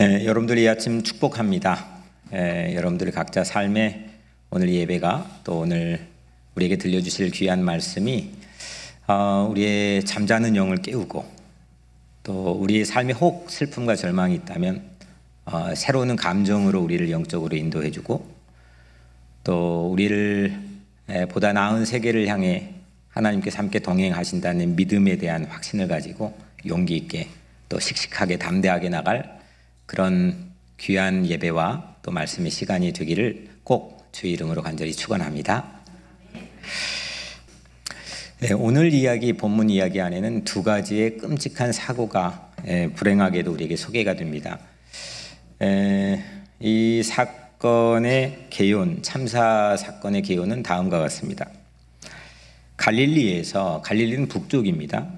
예, 여러분들 이 아침 축복합니다. 예, 여러분들 각자 삶에 오늘 예배가 또 오늘 우리에게 들려주실 귀한 말씀이 어, 우리의 잠자는 영을 깨우고 또 우리의 삶에 혹 슬픔과 절망이 있다면 어, 새로운 감정으로 우리를 영적으로 인도해주고 또 우리를 예, 보다 나은 세계를 향해 하나님께서 함께 동행하신다는 믿음에 대한 확신을 가지고 용기 있게 또 씩씩하게 담대하게 나갈 그런 귀한 예배와 또 말씀의 시간이 되기를 꼭 주의 이름으로 간절히 축원합니다. 네, 오늘 이야기 본문 이야기 안에는 두 가지의 끔찍한 사고가 예, 불행하게도 우리에게 소개가 됩니다. 에, 이 사건의 개요는 참사 사건의 개요는 다음과 같습니다. 갈릴리에서 갈릴리는 북쪽입니다.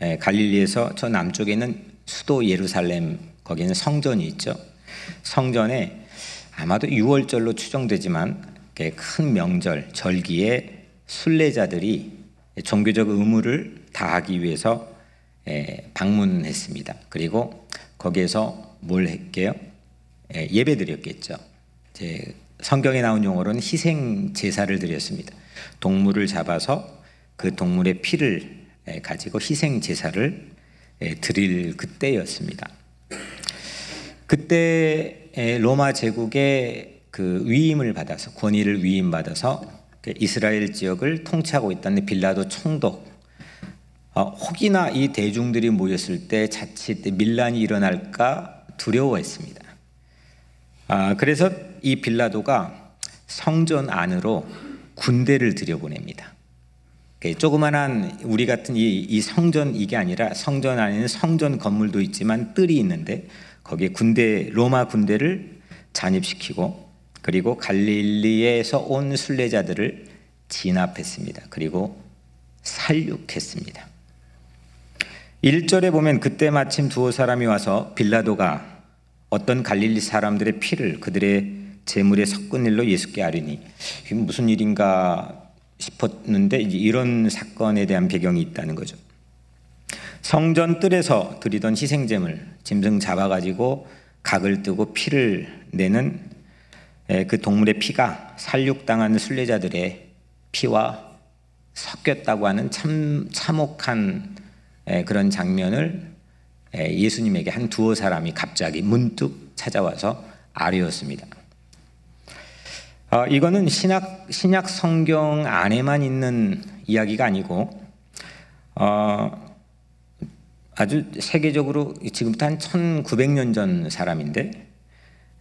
에, 갈릴리에서 저 남쪽에는 수도 예루살렘 거기는 성전이 있죠. 성전에 아마도 6월절로 추정되지만 큰 명절, 절기에 순례자들이 종교적 의무를 다하기 위해서 방문했습니다. 그리고 거기에서 뭘 했게요? 예배 드렸겠죠. 성경에 나온 용어로는 희생 제사를 드렸습니다. 동물을 잡아서 그 동물의 피를 가지고 희생 제사를 드릴 그때였습니다. 그때 로마 제국의 그 위임을 받아서 권위를 위임받아서 그 이스라엘 지역을 통치하고 있던 빌라도 총독 어, 혹이나 이 대중들이 모였을 때 자칫 밀란이 일어날까 두려워했습니다. 아, 그래서 이 빌라도가 성전 안으로 군대를 들여보냅니다. 그 조그만한 우리 같은 이, 이 성전 이게 아니라 성전 안에는 성전 건물도 있지만 뜰이 있는데 거기에 군대 로마 군대를 잔입시키고 그리고 갈릴리에서 온 순례자들을 진압했습니다. 그리고 살육했습니다. 1절에 보면 그때 마침 두어 사람이 와서 빌라도가 어떤 갈릴리 사람들의 피를 그들의 재물에 섞은 일로 예수께 아뢰니 무슨 일인가 싶었는데 이런 사건에 대한 배경이 있다는 거죠. 성전 뜰에서 드리던 희생제물 짐승 잡아가지고 각을 뜨고 피를 내는 그 동물의 피가 살육당한 순례자들의 피와 섞였다고 하는 참 참혹한 그런 장면을 예수님에게 한 두어 사람이 갑자기 문득 찾아와서 아뢰었습니다. 어, 이거는 신약 신약 성경 안에만 있는 이야기가 아니고 어, 아주 세계적으로 지금부터 한 1900년 전 사람인데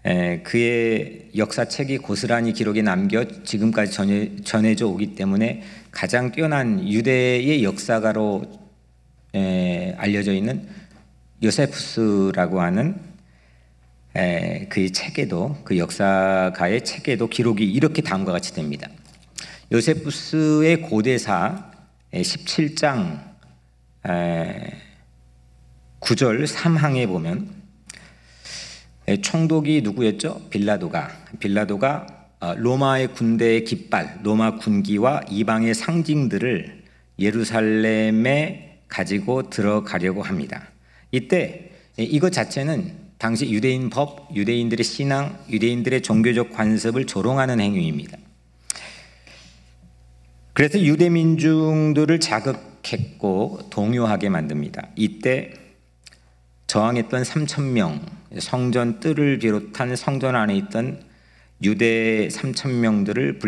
에, 그의 역사책이 고스란히 기록에 남겨 지금까지 전해, 전해져 오기 때문에 가장 뛰어난 유대의 역사가로 에, 알려져 있는 요세푸스라고 하는 에, 그의 책에도 그 역사가의 책에도 기록이 이렇게 다음과 같이 됩니다. 요세푸스의 고대사 17장 9절 3항에 보면 총독이 누구였죠? 빌라도가 빌라도가 어, 로마의 군대의 깃발, 로마 군기와 이방의 상징들을 예루살렘에 가지고 들어가려고 합니다. 이때 이것 자체는 당시 유대인 법, 유대인들의 신앙, 유대인들의 종교적 관습을 조롱하는 행위입니다. 그래서 유대 민중들을 자극했고 동요하게 만듭니다. 이때 저항했던 3천 명 성전 뜰을 비롯한 성전 안에 있던 유대 3천 명들을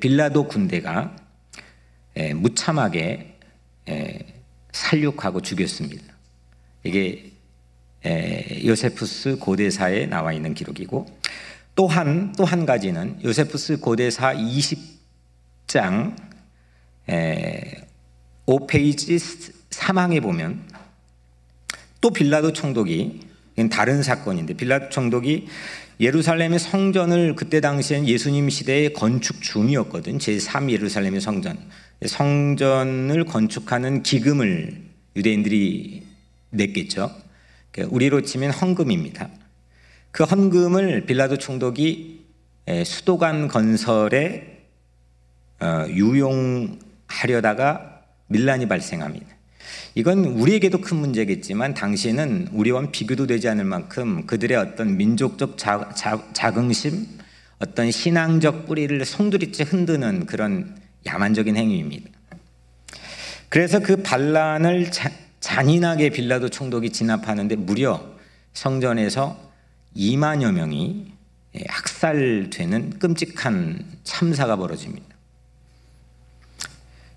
빌라도 군대가 무참하게 살육하고 죽였습니다. 이게 요세푸스 고대사에 나와 있는 기록이고 또한 또 한 가지는 요세푸스 고대사 20장 5페이지 3항에 보면 또 빌라도 총독이 다른 사건인데 빌라도 총독이 예루살렘의 성전을 그때 당시엔 예수님 시대의 건축 중이었거든. 제3 예루살렘의 성전. 성전을 건축하는 기금을 유대인들이 냈겠죠. 그러니까 우리로 치면 헌금입니다. 그 헌금을 빌라도 총독이 수도관 건설에 어, 유용하려다가 밀란이 발생합니다. 이건 우리에게도 큰 문제겠지만 당시에는 우리와 비교도 되지 않을 만큼 그들의 어떤 민족적 자, 자, 자긍심, 어떤 신앙적 뿌리를 송두리째 흔드는 그런 야만적인 행위입니다. 그래서 그 반란을 자, 잔인하게 빌라도 총독이 진압하는데 무려 성전에서 2만여 명이 학살되는 끔찍한 참사가 벌어집니다.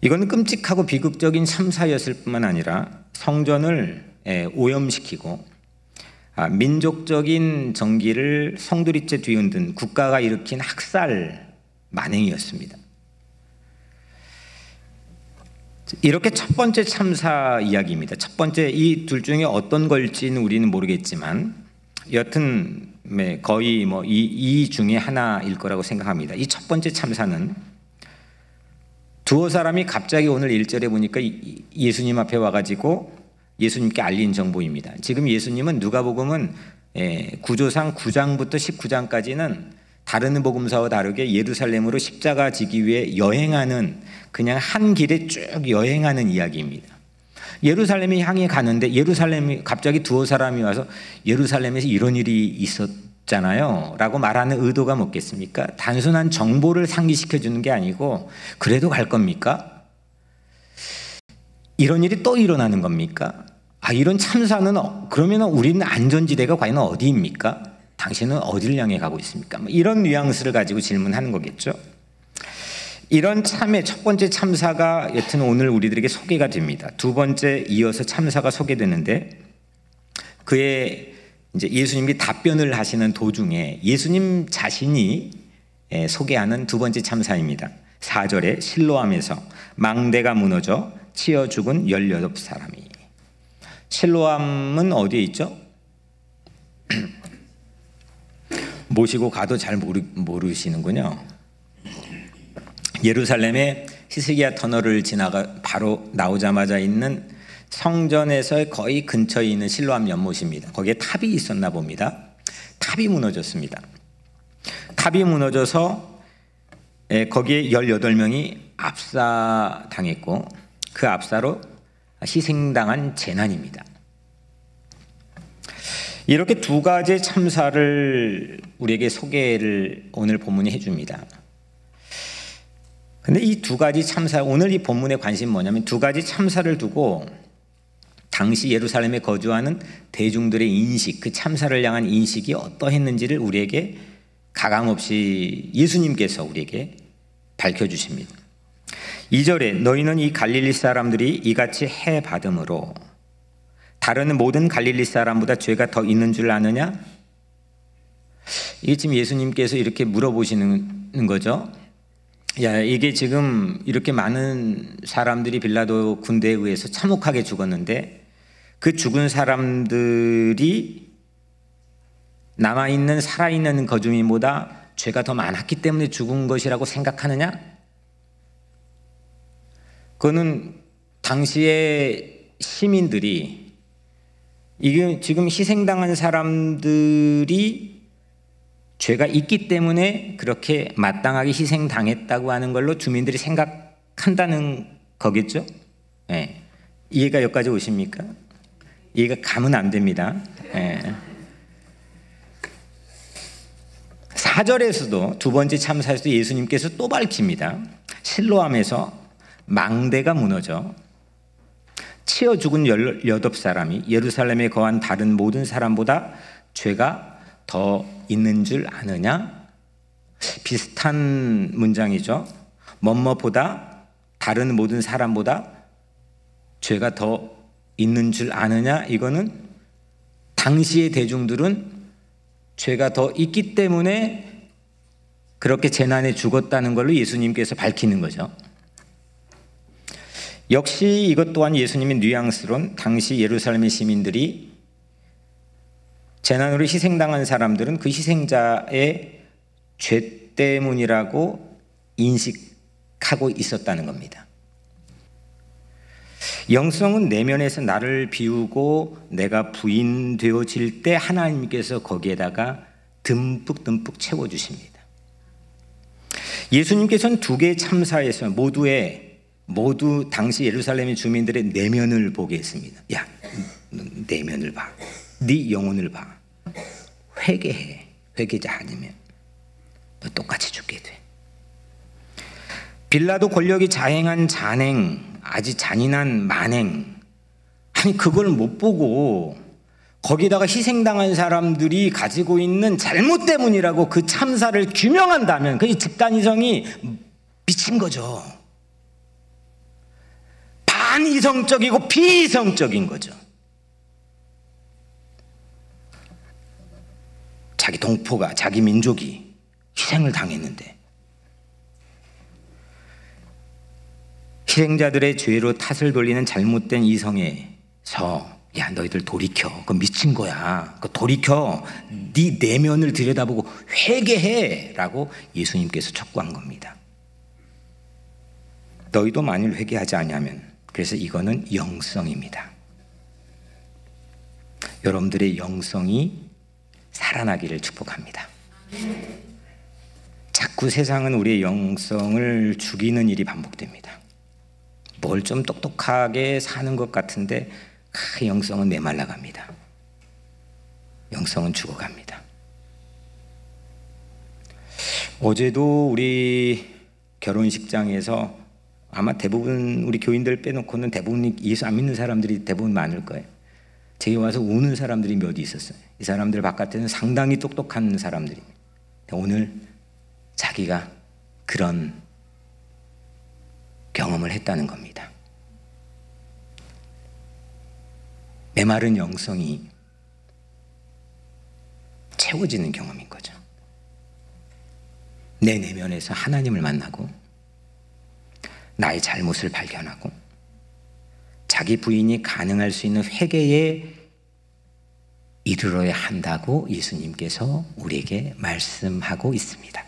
이건 끔찍하고 비극적인 참사였을 뿐만 아니라 성전을 오염시키고 아, 민족적인 정기를 성두리째 뒤흔든 국가가 일으킨 학살 만행이었습니다. 이렇게 첫 번째 참사 이야기입니다. 첫 번째 이 둘 중에 어떤 걸지는 우리는 모르겠지만 여튼 네, 거의 뭐이이 중에 하나일 거라고 생각합니다. 이 첫 번째 참사는 두어 사람이 갑자기 오늘 1절에 보니까 예수님 앞에 와가지고 예수님께 알린 정보입니다. 지금 예수님은 누가복음은 예, 구조상 9장부터 19장까지는 다른 복음사와 다르게 예루살렘으로 십자가 지기 위해 여행하는 그냥 한 길에 쭉 여행하는 이야기입니다. 예루살렘에 향해 가는데 예루살렘이 갑자기 두어 사람이 와서 예루살렘에서 이런 일이 있었 잖아요. 라고 말하는 의도가 뭐겠습니까? 단순한 정보를 상기시켜 주는 게 아니고 그래도 갈 겁니까? 이런 일이 또 일어나는 겁니까? 아, 이런 참사는 어, 그러면 우리는 안전지대가 과연 어디입니까? 당신은 어디를 향해 가고 있습니까? 뭐 이런 뉘앙스를 가지고 질문하는 거겠죠. 이런 참의 첫 번째 참사가 여튼 오늘 우리들에게 소개가 됩니다. 두 번째 이어서 참사가 소개되는데 그의 이제 예수님이 답변을 하시는 도중에 예수님 자신이 예, 소개하는 두 번째 참사입니다. 4절에 실로암에서 망대가 무너져 치어 죽은 18사람이. 실로암은 어디에 있죠? 모시고 가도 잘 모르, 모르시는군요. 예루살렘의 히스기야 터널을 지나가 바로 나오자마자 있는 성전에서 거의 근처에 있는 실로암 연못입니다. 거기에 탑이 있었나 봅니다. 탑이 무너졌습니다. 탑이 무너져서 거기에 18명이 압사당했고 그 압사로 희생당한 재난입니다. 이렇게 두 가지 참사를 우리에게 소개를 오늘 본문이 해줍니다. 근데 이 두 가지 참사, 오늘 이 본문의 관심 뭐냐면 두 가지 참사를 두고 당시 예루살렘에 거주하는 대중들의 인식, 그 참사를 향한 인식이 어떠했는지를 우리에게 가감없이 예수님께서 우리에게 밝혀주십니다. 2절에 너희는 이 갈릴리 사람들이 이같이 해 받음으로 다른 모든 갈릴리 사람보다 죄가 더 있는 줄 아느냐? 이게 지금 예수님께서 이렇게 물어보시는 거죠. 야, 이게 지금 이렇게 많은 사람들이 빌라도 군대에 의해서 참혹하게 죽었는데 그 죽은 사람들이 남아있는 살아있는 거주민보다 죄가 더 많았기 때문에 죽은 것이라고 생각하느냐? 그거는 당시의 시민들이 지금 희생당한 사람들이 죄가 있기 때문에 그렇게 마땅하게 희생당했다고 하는 걸로 주민들이 생각한다는 거겠죠? 네. 이해가 여기까지 오십니까? 이해가 가면 안 됩니다. 네. 예. 4절에서도 두 번째 참사에서 예수님께서 또 밝힙니다. 실로암에서 망대가 무너져 치어 죽은 18사람이 예루살렘에 거한 다른 모든 사람보다 죄가 더 있는 줄 아느냐? 비슷한 문장이죠. 뭐뭐보다 다른 모든 사람보다 죄가 더 있는 줄 아느냐? 이거는 당시의 대중들은 죄가 더 있기 때문에 그렇게 재난에 죽었다는 걸로 예수님께서 밝히는 거죠. 역시 이것 또한 예수님의 뉘앙스론 당시 예루살렘의 시민들이 재난으로 희생당한 사람들은 그 희생자의 죄 때문이라고 인식하고 있었다는 겁니다. 영성은 내면에서 나를 비우고 내가 부인되어질 때 하나님께서 거기에다가 듬뿍듬뿍 채워주십니다. 예수님께서는 두 개의 참사에서 모두의 모두 당시 예루살렘의 주민들의 내면을 보게 했습니다. 야, 내면을 봐. 네 영혼을 봐. 회개해. 회개자 아니면 너 똑같이 죽게 돼. 빌라도 권력이 자행한 잔행, 아주 잔인한 만행. 아니 그걸 못 보고 거기다가 희생당한 사람들이 가지고 있는 잘못 때문이라고 그 참사를 규명한다면 그 집단 이성이 미친 거죠. 반이성적이고 비이성적인 거죠. 자기 동포가 자기 민족이 희생을 당했는데 희생자들의 죄로 탓을 돌리는 잘못된 이성에서 야 너희들 돌이켜 그 미친 거야 그 돌이켜 네 내면을 들여다보고 회개해라고 예수님께서 촉구한 겁니다. 너희도 만일 회개하지 않으면 그래서 이거는 영성입니다. 여러분들의 영성이 살아나기를 축복합니다. 자꾸 세상은 우리의 영성을 죽이는 일이 반복됩니다. 뭘 좀 똑똑하게 사는 것 같은데 그 영성은 메말라갑니다. 영성은 죽어갑니다. 어제도 우리 결혼식장에서 아마 대부분 우리 교인들 빼놓고는 대부분 예수 안 믿는 사람들이 대부분 많을 거예요. 제게 와서 우는 사람들이 몇 있었어요. 이 사람들 바깥에는 상당히 똑똑한 사람들이. 오늘 자기가 그런 경험을 했다는 겁니다. 메마른 영성이 채워지는 경험인 거죠. 내 내면에서 하나님을 만나고 나의 잘못을 발견하고 자기 부인이 가능할 수 있는 회개에 이르러야 한다고 예수님께서 우리에게 말씀하고 있습니다.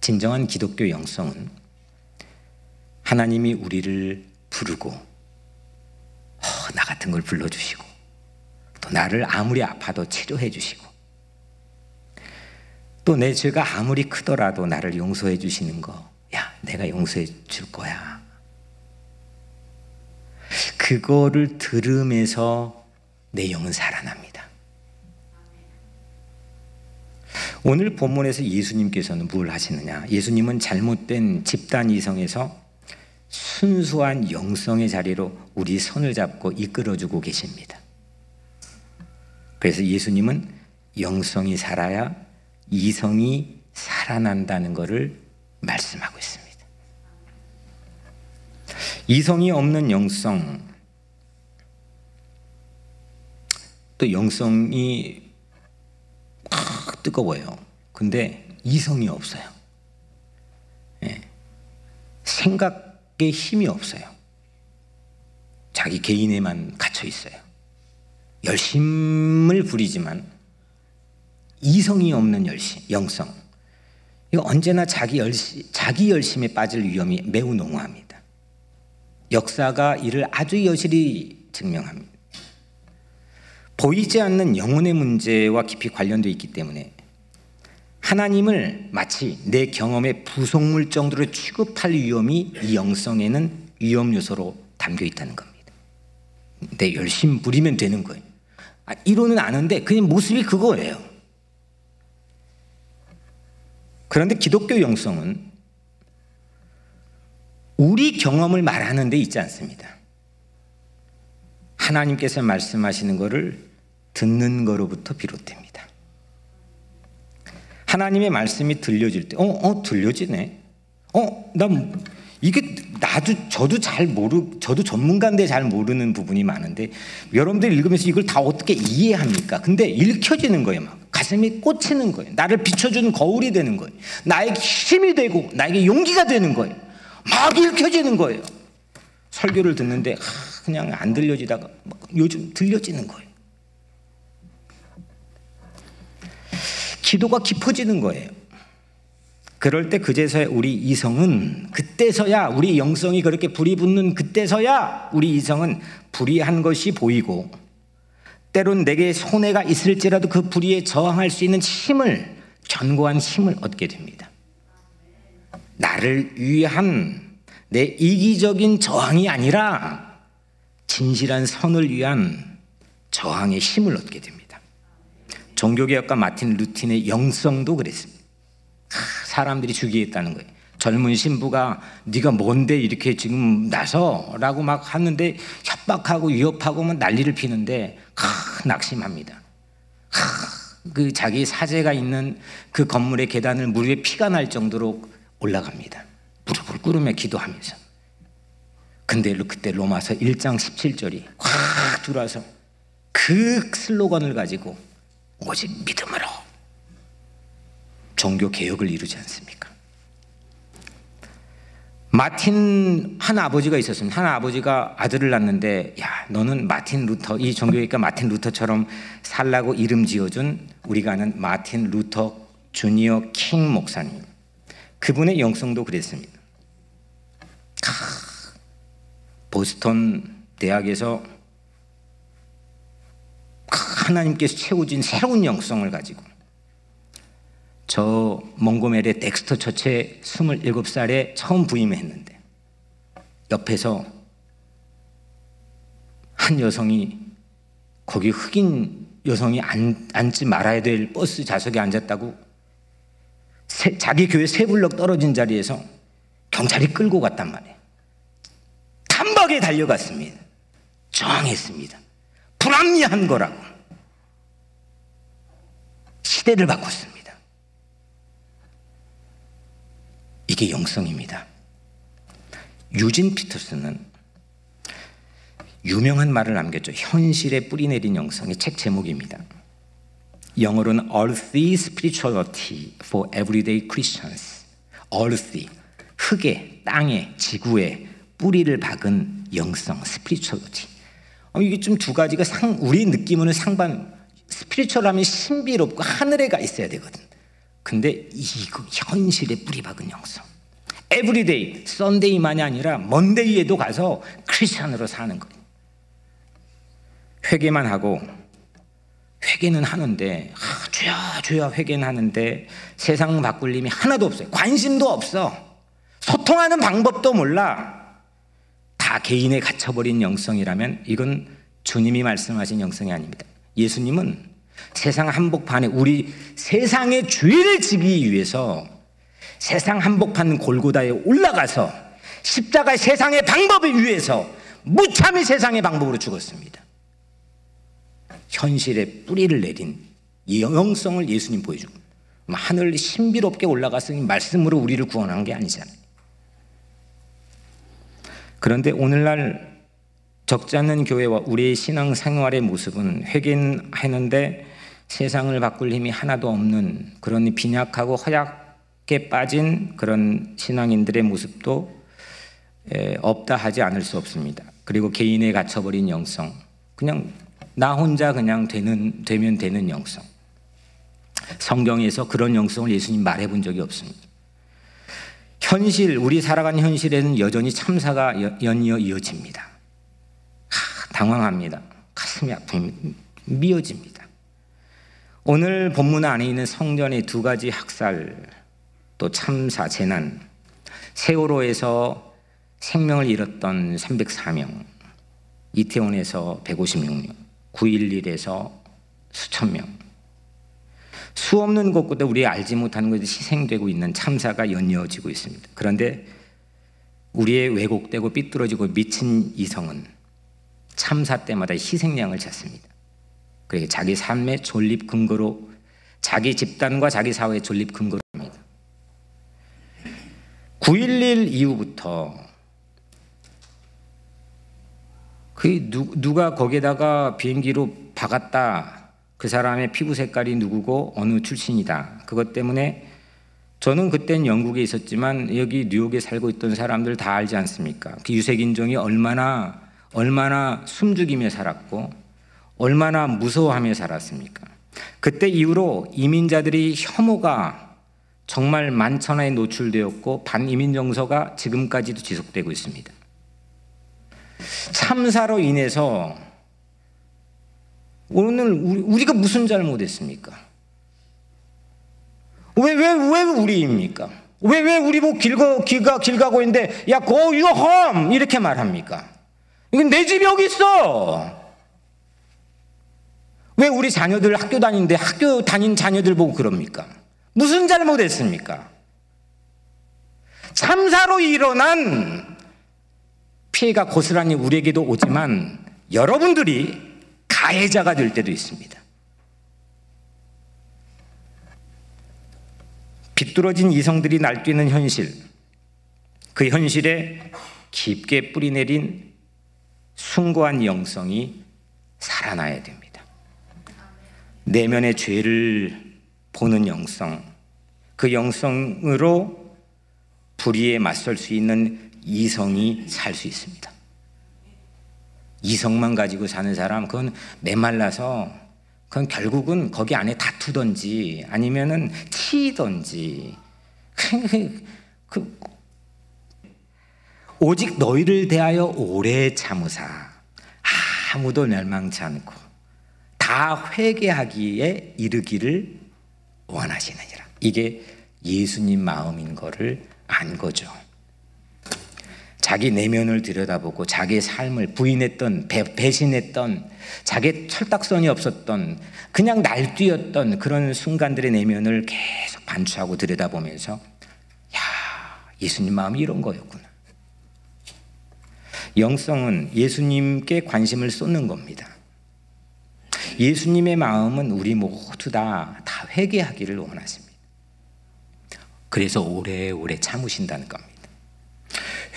진정한 기독교 영성은 하나님이 우리를 부르고 어, 나 같은 걸 불러주시고 또 나를 아무리 아파도 치료해 주시고 또 내 죄가 아무리 크더라도 나를 용서해 주시는 거, 야, 내가 용서해 줄 거야. 그거를 들으면서 내 영은 살아납니다. 오늘 본문에서 예수님께서는 뭘 하시느냐? 예수님은 잘못된 집단 이성에서 순수한 영성의 자리로 우리 손을 잡고 이끌어주고 계십니다. 그래서 예수님은 영성이 살아야 이성이 살아난다는 것을 말씀하고 있습니다. 이성이 없는 영성, 또 영성이 막 뜨거워요. 근데 이성이 없어요. 예. 생각 게 힘이 없어요. 자기 개인에만 갇혀 있어요. 열심을 부리지만 이성이 없는 열심, 영성. 이거 언제나 자기 열심, 자기 열심에 빠질 위험이 매우 농후합니다. 역사가 이를 아주 여실히 증명합니다. 보이지 않는 영혼의 문제와 깊이 관련되어 있기 때문에 하나님을 마치 내 경험의 부속물 정도로 취급할 위험이 이 영성에는 위험 요소로 담겨 있다는 겁니다. 내 열심 부리면 되는 거예요. 아, 이론은 아는데 그냥 모습이 그거예요. 그런데 기독교 영성은 우리 경험을 말하는 데 있지 않습니다. 하나님께서 말씀하시는 것을 듣는 거로부터 비롯됩니다. 하나님의 말씀이 들려질 때, 어, 어, 들려지네. 어, 나 이게 나도 저도 잘 모르, 저도 전문가인데 잘 모르는 부분이 많은데 여러분들 읽으면서 이걸 다 어떻게 이해합니까? 근데 읽혀지는 거예요, 막 가슴이 꽂히는 거예요. 나를 비춰주는 거울이 되는 거예요. 나에게 힘이 되고 나에게 용기가 되는 거예요. 막 읽혀지는 거예요. 설교를 듣는데 그냥 안 들려지다가 요즘 들려지는 거예요. 기도가 깊어지는 거예요. 그럴 때 그제서야 우리 이성은 그때서야 우리 영성이 그렇게 불이 붙는 그때서야 우리 이성은 불이한 것이 보이고 때론 내게 손해가 있을지라도 그 불의에 저항할 수 있는 힘을 견고한 힘을 얻게 됩니다. 나를 위한 내 이기적인 저항이 아니라 진실한 선을 위한 저항의 힘을 얻게 됩니다. 종교개혁가 마틴 루틴의 영성도 그랬습니다. 사람들이 죽이겠다는 거예요. 젊은 신부가 네가 뭔데 이렇게 지금 나서라고 막 하는데 협박하고 위협하고 막 난리를 피는데 하, 낙심합니다. 하, 그 자기 사제가 있는 그 건물의 계단을 무릎에 피가 날 정도로 올라갑니다. 무릎을 꿇으며 기도하면서. 근데 그때 로마서 1장 17절이 확 들어와서 그 슬로건을 가지고 오직 믿음으로 종교 개혁을 이루지 않습니까? 마틴 한 아버지가 있었습니다. 한 아버지가 아들을 낳는데 야 너는 마틴 루터 이 종교니까 마틴 루터처럼 살라고 이름 지어준 우리가 아는 마틴 루터 주니어 킹 목사님. 그분의 영성도 그랬습니다. 보스턴 대학에서 하나님께서 채워진 새로운 영성을 가지고 저 몽고메리의 Dexter Church에 27살에 처음 부임했는데 옆에서 한 여성이 거기 흑인 여성이 앉, 앉지 말아야 될 버스 좌석에 앉았다고 세, 자기 교회 세 블럭 떨어진 자리에서 경찰이 끌고 갔단 말이에요. 단박에 달려갔습니다. 저항했습니다. 불합리한 거라고. 시대를 바꿨습니다. 이게 영성입니다. 유진 피터스는 유명한 말을 남겼죠. 현실에 뿌리내린 영성의 책 제목입니다. 영어로는 Earthy Spirituality for Everyday Christians. Earthy, 흙에, 땅에, 지구에 뿌리를 박은 영성, spirituality. 어, 이게 좀 두 가지가 상, 우리 느낌으로는 상반, 스피리추얼하면 신비롭고 하늘에 가 있어야 되거든. 근데 이거 현실에 뿌리 박은 영성. everyday, Sunday만이 아니라 Monday에도 가서 크리스천으로 사는 거예요. 회개만 하고 회개는 하는데 아, 주야 주야 회개는 하는데 세상 바꿀 힘이 하나도 없어요. 관심도 없어. 소통하는 방법도 몰라. 다 개인에 갇혀버린 영성이라면 이건 주님이 말씀하신 영성이 아닙니다. 예수님은 세상 한복판에 우리 세상의 죄를 지기 위해서 세상 한복판 골고다에 올라가서 십자가 세상의 방법을 위해서 무참히 세상의 방법으로 죽었습니다. 현실에 뿌리를 내린 영성을 예수님 보여주고 하늘 신비롭게 올라가서 말씀으로 우리를 구원한 게 아니잖아요. 그런데 오늘날 적지 않는 교회와 우리의 신앙 생활의 모습은 회개하는데 세상을 바꿀 힘이 하나도 없는 그런 빈약하고 허약에 빠진 그런 신앙인들의 모습도 없다 하지 않을 수 없습니다. 그리고 개인에 갇혀버린 영성, 그냥 나 혼자 그냥 되는 되면 되는 영성. 성경에서 그런 영성을 예수님 말해본 적이 없습니다. 현실, 우리 살아가는 현실에는 여전히 참사가 연이어 이어집니다. 당황합니다. 가슴이 아픕니다. 미어집니다. 오늘 본문 안에 있는 성전의 두 가지 학살, 또 참사, 재난, 세월호에서 생명을 잃었던 304명, 이태원에서 156명, 911에서 수천 명, 수 없는 곳곳에 우리 알지 못하는 곳에 희생되고 있는 참사가 연이어지고 있습니다. 그런데 우리의 왜곡되고 삐뚤어지고 미친 이성은 참사 때마다 희생양을 찾습니다. 그리고 자기 삶의 존립 근거로 자기 집단과 자기 사회의 존립 근거로 합니다. 9.11 이후부터 그 누 가 거기에다가 비행기로 박았다. 그 사람의 피부 색깔이 누구고 어느 출신이다. 그것 때문에 저는 그땐 영국에 있었지만 여기 뉴욕에 살고 있던 사람들 다 알지 않습니까? 그 유색인종이 얼마나 얼마나 숨죽이며 살았고 얼마나 무서워하며 살았습니까? 그때 이후로 이민자들이 혐오가 정말 만천하에 노출되었고 반이민 정서가 지금까지도 지속되고 있습니다. 참사로 인해서 오늘 우리가 무슨 잘못했습니까? 왜, 왜, 왜 우리입니까? 왜, 왜 우리 보고 길, 가, 길, 가, 길 가고 있는데, 야, go your home! 이렇게 말합니까? 이건 내 집이 여기 있어! 왜 우리 자녀들 학교 다니는데 학교 다닌 자녀들 보고 그럽니까? 무슨 잘못했습니까? 참사로 일어난 피해가 고스란히 우리에게도 오지만 여러분들이 가해자가 될 때도 있습니다. 비뚤어진 이성들이 날뛰는 현실, 그 현실에 깊게 뿌리내린 숭고한 영성이 살아나야 됩니다. 내면의 죄를 보는 영성, 그 영성으로 불의에 맞설 수 있는 이성이 살 수 있습니다. 이성만 가지고 사는 사람, 그건 메말라서 그건 결국은 거기 안에 다투던지 아니면은 치던지 그, 오직 너희를 대하여 오래 참으사 아무도 멸망치 않고 다 회개하기에 이르기를 원하시느니라. 이게 예수님 마음인 거를 안 거죠. 자기 내면을 들여다보고 자기의 삶을 부인했던 배, 배신했던 자기 철딱선이 없었던 그냥 날뛰었던 그런 순간들의 내면을 계속 반추하고 들여다보면서 야 예수님 마음이 이런 거였구나. 영성은 예수님께 관심을 쏟는 겁니다. 예수님의 마음은 우리 모두 다, 다 회개하기를 원하십니다. 그래서 오래오래 참으신다는 겁니다.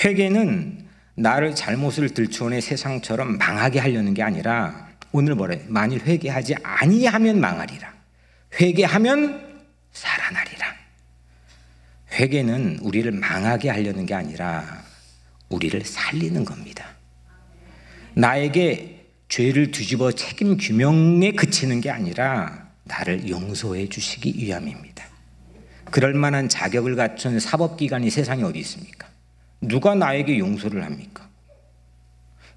회개는 나를 잘못을 들추어내 세상처럼 망하게 하려는 게 아니라 오늘 뭐래? 만일 회개하지 아니하면 망하리라. 회개하면 살아나리라. 회개는 우리를 망하게 하려는 게 아니라 우리를 살리는 겁니다. 나에게 죄를 뒤집어 책임 규명에 그치는 게 아니라 나를 용서해 주시기 위함입니다. 그럴 만한 자격을 갖춘 사법기관이 세상에 어디 있습니까? 누가 나에게 용서를 합니까?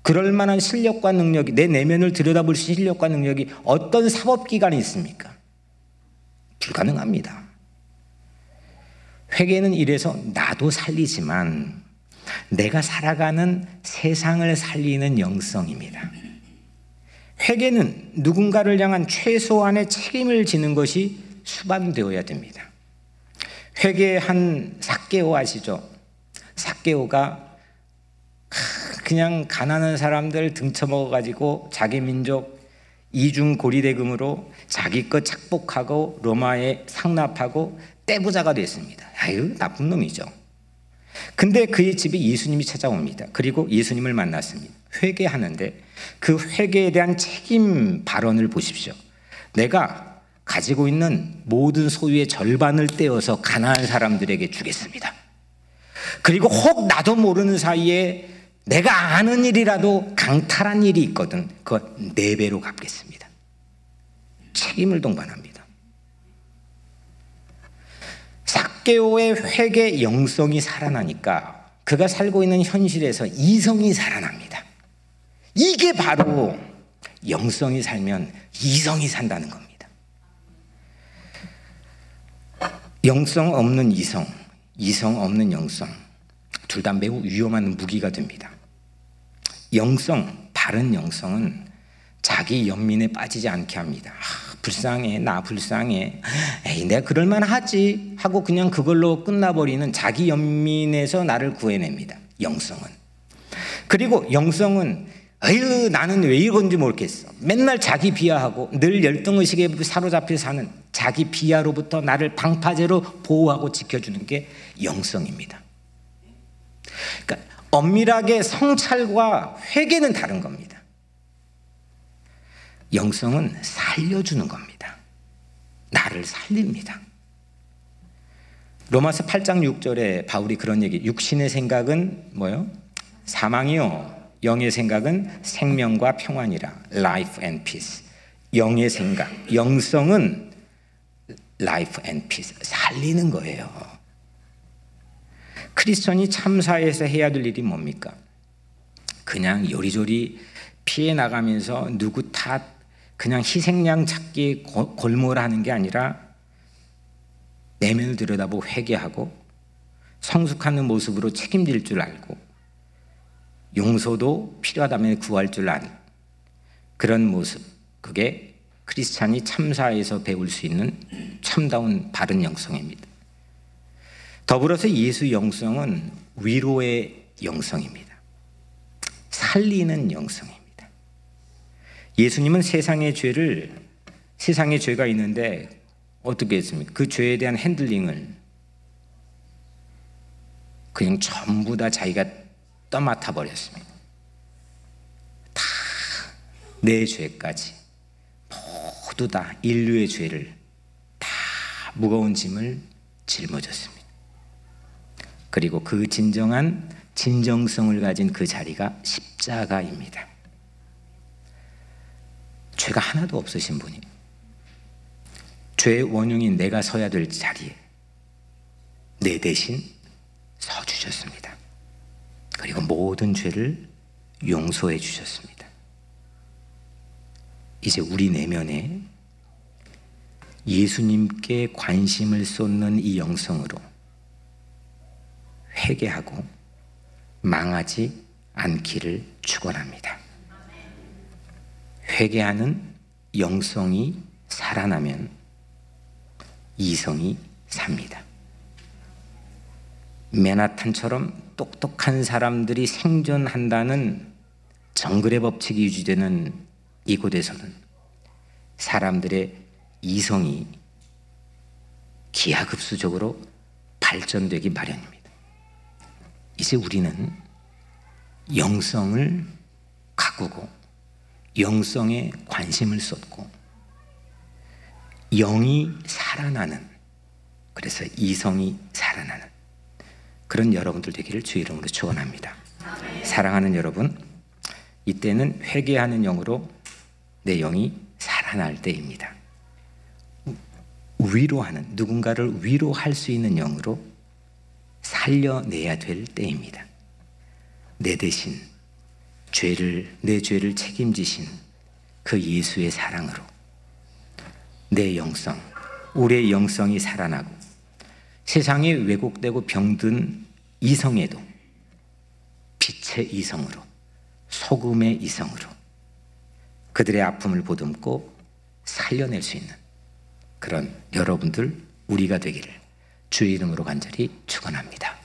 그럴 만한 실력과 능력이 내 내면을 들여다볼 실력과 능력이 어떤 사법기관이 있습니까? 불가능합니다. 회개는 이래서 나도 살리지만 내가 살아가는 세상을 살리는 영성입니다. 회개는 누군가를 향한 최소한의 책임을 지는 것이 수반되어야 됩니다. 회개한 삭개오 아시죠? 삭개오가 그냥 가난한 사람들 등쳐먹어 가지고 자기 민족 이중 고리대금으로 자기 것 착복하고 로마에 상납하고 떼부자가 됐습니다. 아유 나쁜 놈이죠. 근데 그의 집에 예수님이 찾아옵니다. 그리고 예수님을 만났습니다. 회개하는데 그 회개에 대한 책임 발언을 보십시오. 내가 가지고 있는 모든 소유의 절반을 떼어서 가난한 사람들에게 주겠습니다. 그리고 혹 나도 모르는 사이에 내가 아는 일이라도 강탈한 일이 있거든. 그거 네 배로 갚겠습니다. 책임을 동반합니다. 삭개오의 회개 영성이 살아나니까 그가 살고 있는 현실에서 이성이 살아납니다. 이게 바로 영성이 살면 이성이 산다는 겁니다. 영성 없는 이성, 이성 없는 영성, 둘 다 매우 위험한 무기가 됩니다. 영성, 바른 영성은 자기 연민에 빠지지 않게 합니다. 아, 불쌍해, 나 불쌍해. 에이, 내가 그럴만 하지. 하고 그냥 그걸로 끝나버리는 자기 연민에서 나를 구해냅니다. 영성은. 그리고 영성은 에휴, 나는 왜 이건지 모르겠어. 맨날 자기 비하하고 늘 열등의식에 사로잡혀 사는 자기 비하로부터 나를 방파제로 보호하고 지켜주는 게 영성입니다. 그러니까 엄밀하게 성찰과 회개는 다른 겁니다. 영성은 살려주는 겁니다. 나를 살립니다. 로마서 8장 6절에 바울이 그런 얘기, 육신의 생각은 뭐요? 사망이요. 영의 생각은 생명과 평안이라. life and peace. 영의 생각, 영성은 life and peace. 살리는 거예요. 크리스천이 참사에서 해야 될 일이 뭡니까? 그냥 요리조리 피해 나가면서 누구 탓 그냥 희생양 찾기 골몰하는 게 아니라 내면을 들여다보고 회개하고 성숙하는 모습으로 책임질 줄 알고 용서도 필요하다면 구할 줄 아는 그런 모습 그게 크리스찬이 참사에서 배울 수 있는 참다운 바른 영성입니다. 더불어서 예수 영성은 위로의 영성입니다. 살리는 영성입니다. 예수님은 세상의 죄를 세상에 죄가 있는데 어떻게 했습니까? 그 죄에 대한 핸들링을 그냥 전부 다 자기가 떠맡아 버렸습니다. 다 내 죄까지 모두 다 인류의 죄를 다 무거운 짐을 짊어졌습니다. 그리고 그 진정한 진정성을 가진 그 자리가 십자가입니다. 죄가 하나도 없으신 분이 죄의 원흉인 내가 서야 될 자리에 내 대신 서 주셨습니다. 그리고 모든 죄를 용서해 주셨습니다. 이제 우리 내면에 예수님께 관심을 쏟는 이 영성으로 회개하고 망하지 않기를 축원합니다. 회개하는 영성이 살아나면 이성이 삽니다. 메나탄처럼 똑똑한 사람들이 생존한다는 정글의 법칙이 유지되는 이곳에서는 사람들의 이성이 기하급수적으로 발전되기 마련입니다. 이제 우리는 영성을 가꾸고 영성에 관심을 쏟고 영이 살아나는 그래서 이성이 살아나는 그런 여러분들 되기를 주 이름으로 축원합니다. 사랑하는 여러분, 이때는 회개하는 영으로 내 영이 살아날 때입니다. 위로하는 누군가를 위로할 수 있는 영으로 살려내야 될 때입니다. 내 대신 죄를 내 죄를 책임지신 그 예수의 사랑으로 내 영성, 우리의 영성이 살아나고 세상에 왜곡되고 병든 이성에도 빛의 이성으로 소금의 이성으로 그들의 아픔을 보듬고 살려낼 수 있는 그런 여러분들 우리가 되기를 주의 이름으로 간절히 축원합니다.